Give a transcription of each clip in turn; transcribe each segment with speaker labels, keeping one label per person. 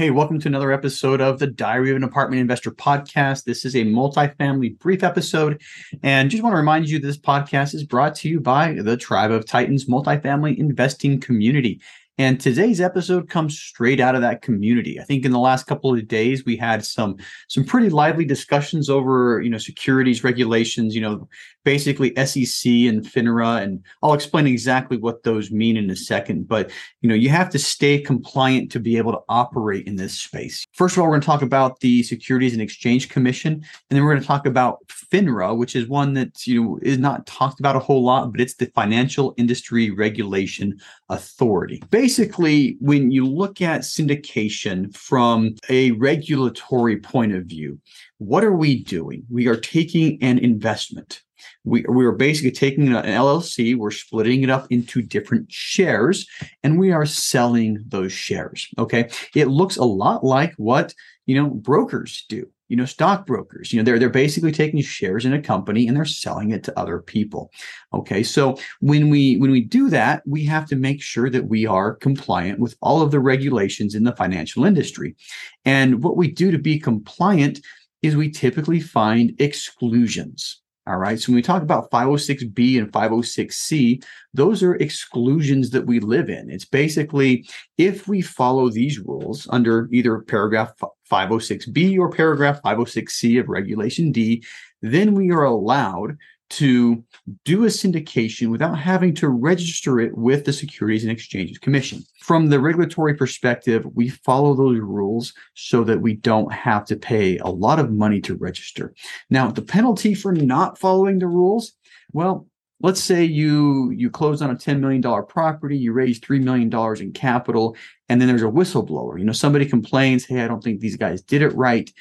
Speaker 1: Hey, welcome to another episode of the Diary of an Apartment Investor podcast. This is a multifamily brief episode. And just want to remind you this podcast is brought to you by the Tribe of Titans multifamily investing community. And today's episode comes straight out of that community. I think in the last couple of days we had some some pretty lively discussions over, you know, securities regulations, you know, basically SEC and FINRA and I'll explain exactly what those mean in a second, but you know, you have to stay compliant to be able to operate in this space. First of all, we're going to talk about the Securities and Exchange Commission and then we're going to talk about FINRA, which is one that, you know, is not talked about a whole lot, but it's the Financial Industry Regulation Authority. Basically, basically, when you look at syndication from a regulatory point of view, what are we doing? We are taking an investment. We, we are basically taking an LLC, we're splitting it up into different shares, and we are selling those shares. Okay. It looks a lot like what, you know, brokers do you know stockbrokers. You know they're they're basically taking shares in a company and they're selling it to other people. Okay so when we when we do that we have to make sure that we are compliant with all of the regulations in the financial industry. And what we do to be compliant is we typically find exclusions all right. So when we talk about 506B and 506C, those are exclusions that we live in. It's basically if we follow these rules under either paragraph 506B or paragraph 506C of Regulation D, then we are allowed to do a syndication without having to register it with the Securities and Exchanges Commission. From the regulatory perspective, we follow those rules so that we don't have to pay a lot of money to register. Now, the penalty for not following the rules, well, let's say you you close on a $10 million property you raise $3 million in capital and then there's a whistleblower you know somebody complains hey i don't think these guys did it right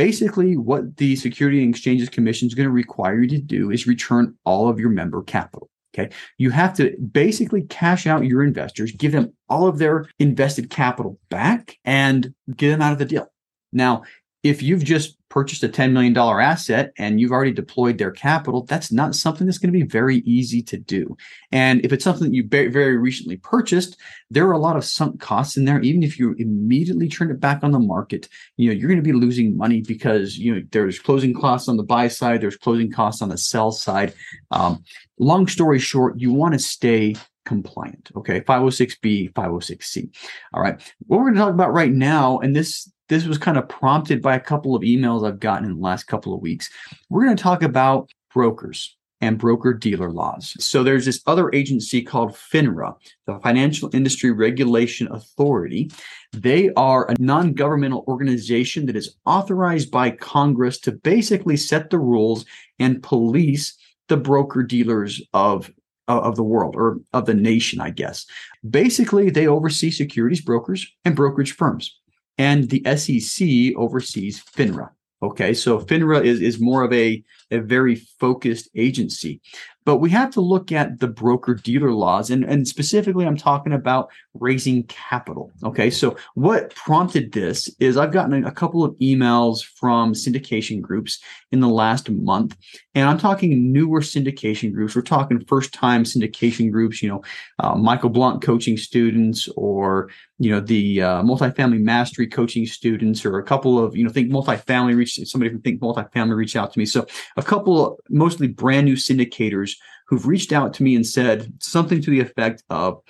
Speaker 1: basically what the Security and Exchanges Commission is going to require you to do is return all of your member capital. Okay. You have to basically cash out your investors, give them all of their invested capital back and get them out of the deal. Now, if you've just purchased a $10 million asset and you've already deployed their capital, that's not something that's going to be very easy to do. And if it's something that you very recently purchased, there are a lot of sunk costs in there. Even if you immediately turn it back on the market, you know, you're going to be losing money because, you know, there's closing costs on the buy side, there's closing costs on the sell side. Um, long story short, you want to stay compliant. Okay. 506B, 506C. All right. What we're going to talk about right now, and this this was kind of prompted by a couple of emails I've gotten in the last couple of weeks. We're going to talk about brokers and broker dealer laws. So there's this other agency called FINRA, the Financial Industry Regulation Authority. They are a non governmental organization that is authorized by Congress to basically set the rules and police the broker dealers of of the world or of the nation, I guess. Basically, they oversee securities brokers and brokerage firms and the SEC oversees FINRA. Okay, so FINRA is, is more of a, a very focused agency. But we have to look at the broker dealer laws. And, and specifically, I'm talking about raising capital. Okay. So what prompted this is I've gotten a couple of emails from syndication groups in the last month. And I'm talking newer syndication groups. We're talking first time syndication groups, you know, uh, Michael Blank coaching students or, you know, the uh, multifamily mastery coaching students or a couple of, you know, think multifamily reach somebody from think multifamily reach out to me. So a couple mostly brand new syndicators who've reached out to me and said something to the effect of,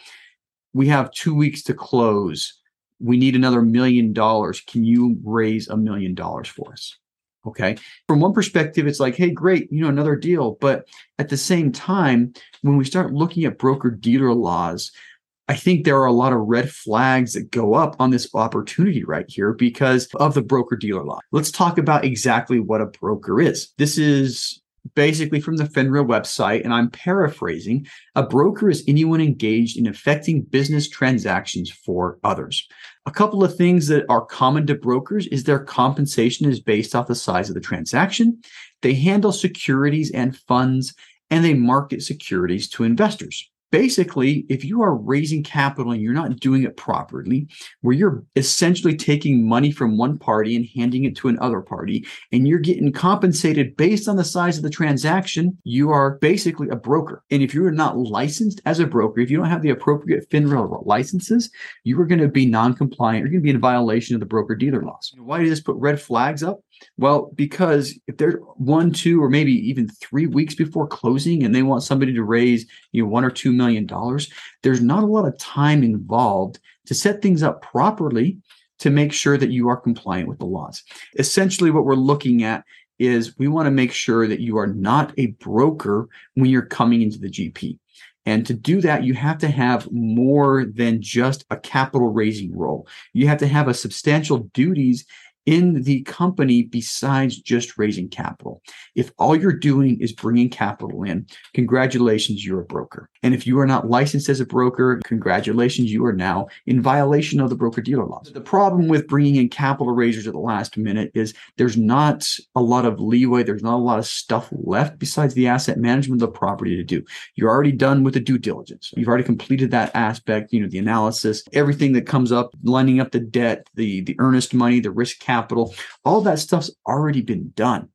Speaker 1: we have two weeks to close. We need another million dollars. Can you raise a million dollars for us? Okay. From one perspective, it's like, hey, great, you know, another deal. But at the same time, when we start looking at broker dealer laws, I think there are a lot of red flags that go up on this opportunity right here because of the broker dealer law. Let's talk about exactly what a broker is. This is basically from the FINRA website, and I'm paraphrasing a broker is anyone engaged in effecting business transactions for others. A couple of things that are common to brokers is their compensation is based off the size of the transaction. They handle securities and funds and they market securities to investors basically, if you are raising capital and you're not doing it properly, where you're essentially taking money from one party and handing it to another party, and you're getting compensated based on the size of the transaction, you are basically a broker. And if you're not licensed as a broker, if you don't have the appropriate FINRA licenses, you are going to be non-compliant. You're going to be in violation of the broker dealer laws. Why does this put red flags up? Well, because if they're one, two, or maybe even three weeks before closing and they want somebody to raise, you know, one or two million dollars, there's not a lot of time involved to set things up properly to make sure that you are compliant with the laws. Essentially, what we're looking at is we want to make sure that you are not a broker when you're coming into the GP. And to do that, you have to have more than just a capital raising role. You have to have a substantial duties in the company besides just raising capital. If all you're doing is bringing capital in, congratulations, you're a broker. And if you are not licensed as a broker, congratulations, you are now in violation of the broker dealer laws. The problem with bringing in capital raisers at the last minute is there's not a lot of leeway, there's not a lot of stuff left besides the asset management of the property to do. You're already done with the due diligence. You've already completed that aspect, you know, the analysis, everything that comes up, lining up the debt, the the earnest money, the risk capital, all that stuff's already been done.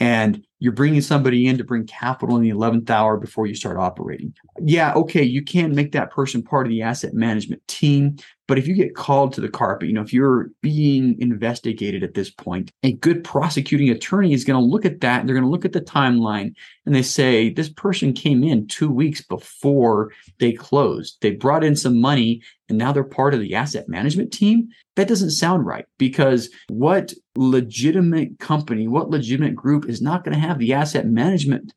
Speaker 1: And you're bringing somebody in to bring capital in the 11th hour before you start operating. Yeah, okay, you can make that person part of the asset management team, but if you get called to the carpet, you know, if you're being investigated at this point, a good prosecuting attorney is going to look at that. And they're going to look at the timeline and they say, this person came in two weeks before they closed. They brought in some money and now they're part of the asset management team. That doesn't sound right because what legitimate company, what legitimate group is not going to have the asset management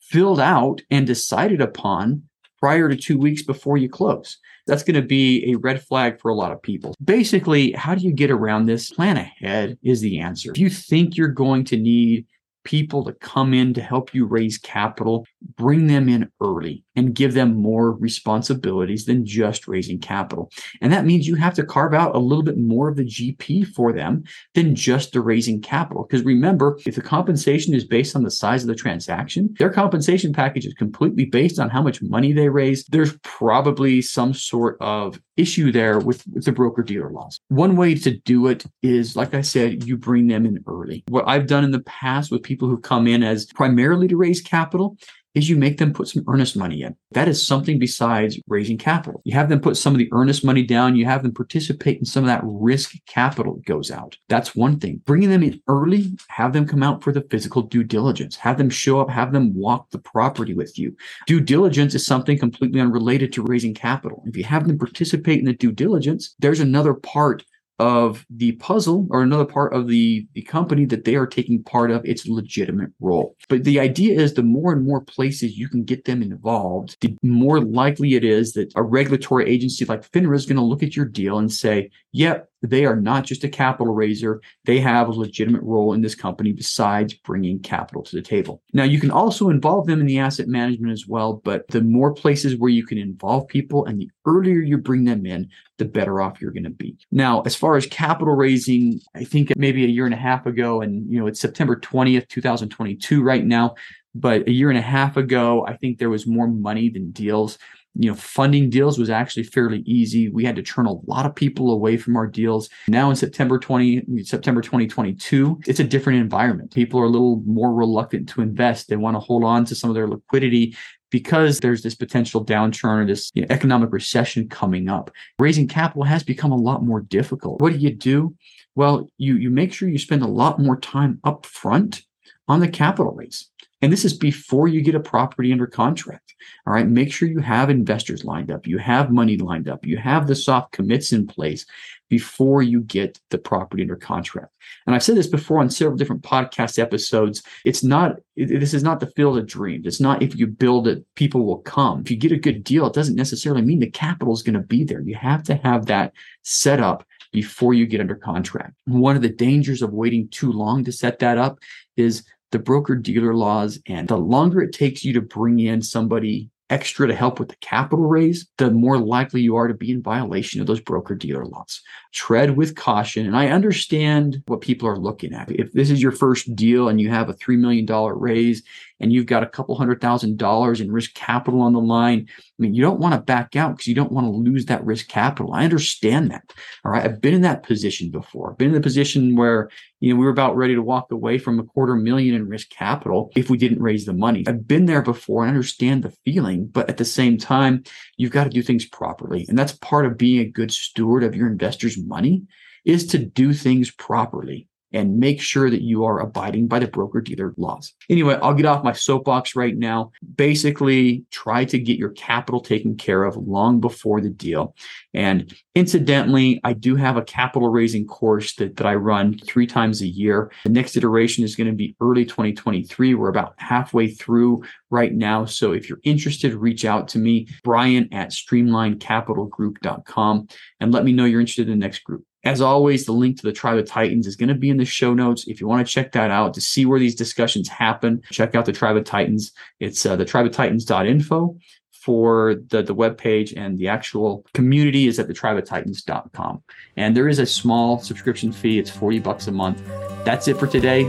Speaker 1: filled out and decided upon prior to two weeks before you close? that's going to be a red flag for a lot of people. Basically, how do you get around this? Plan ahead is the answer. If you think you're going to need people to come in to help you raise capital, bring them in early and give them more responsibilities than just raising capital. And that means you have to carve out a little bit more of the GP for them than just the raising capital. Because remember, if the compensation is based on the size of the transaction, their compensation package is completely based on how much money they raise. There's probably some sort of issue there with, with the broker dealer laws. One way to do it is, like I said, you bring them in early. What I've done in the past with people who come in as primarily to raise capital is you make them put some earnest money in. That is something besides raising capital. You have them put some of the earnest money down. You have them participate in some of that risk capital that goes out. That's one thing. Bringing them in early, have them come out for the physical due diligence, have them show up, have them walk the property with you. Due diligence is something completely unrelated to raising capital. If you have them participate in the due diligence, there's another part of the puzzle or another part of the, the company that they are taking part of its legitimate role. But the idea is the more and more places you can get them involved, the more likely it is that a regulatory agency like FINRA is going to look at your deal and say, yep, they are not just a capital raiser. They have a legitimate role in this company besides bringing capital to the table. Now, you can also involve them in the asset management as well, but the more places where you can involve people and the earlier you bring them in, the better off you're going to be. Now, as far as capital raising, I think maybe a year and a half ago, and you know, it's September 20th, 2022 right now. But a year and a half ago, I think there was more money than deals you know, funding deals was actually fairly easy. We had to turn a lot of people away from our deals. Now in September 20, September 2022, it's a different environment. People are a little more reluctant to invest. They want to hold on to some of their liquidity because there's this potential downturn or this you know, economic recession coming up. Raising capital has become a lot more difficult. What do you do? Well, you you make sure you spend a lot more time up front on the capital raise. And this is before you get a property under contract. All right. Make sure you have investors lined up. You have money lined up. You have the soft commits in place before you get the property under contract. And I've said this before on several different podcast episodes. It's not, this is not the field of dreams. It's not if you build it, people will come. If you get a good deal, it doesn't necessarily mean the capital is going to be there. You have to have that set up before you get under contract. One of the dangers of waiting too long to set that up is the broker dealer laws and the longer it takes you to bring in somebody
Speaker 2: extra to help with the capital raise, the more likely you are to be in violation of those broker dealer laws. Tread with caution. And I understand what people are looking at. If this is your first deal and you have a $3 million raise and you've got a couple hundred thousand dollars in risk capital on the line, I mean, you don't want to back out because you don't want to lose that risk capital. I understand that. All right. I've been in that position before. I've been in the position where, you know, we were about ready to walk away from a quarter million in risk capital if we didn't raise the money. I've been there before and understand the feeling, but at the same time, you've got to do things properly. And that's part of being a good steward of your investors' money is to do things properly and make sure that you are abiding by the broker dealer laws. Anyway, I'll get off my soapbox right now. Basically, try to get your capital taken care of long before the deal. And incidentally, I do have a capital raising course that, that I run three times a year. The next iteration is going to be early 2023. We're about halfway through right now. So if you're interested, reach out to me, Brian at streamlinecapitalgroup.com, and let me know you're interested in the next group. As always, the link to the Tribe of Titans is going to be in the show notes. If you want to check that out to see where these discussions happen, check out the Tribe of Titans. It's uh, the tribeoftitans.info for the, the web page and the actual community is at the Tribe of Titans.com. And there is a small subscription fee. It's 40 bucks a month. That's it for today.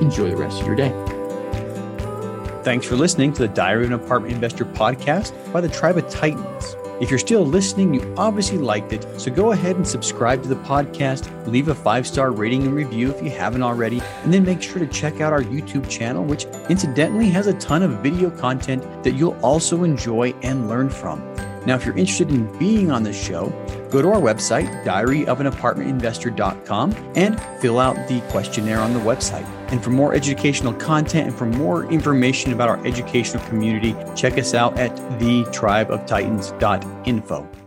Speaker 2: Enjoy the rest of your day.
Speaker 1: Thanks for listening to the Diary of an Apartment Investor podcast by the Tribe of Titans. If you're still listening, you obviously liked it. So go ahead and subscribe to the podcast, leave a five star rating and review if you haven't already, and then make sure to check out our YouTube channel, which incidentally has a ton of video content that you'll also enjoy and learn from. Now, if you're interested in being on the show, go to our website, diaryofanapartmentinvestor.com, and fill out the questionnaire on the website. And for more educational content and for more information about our educational community, check us out at thetribeoftitans.info.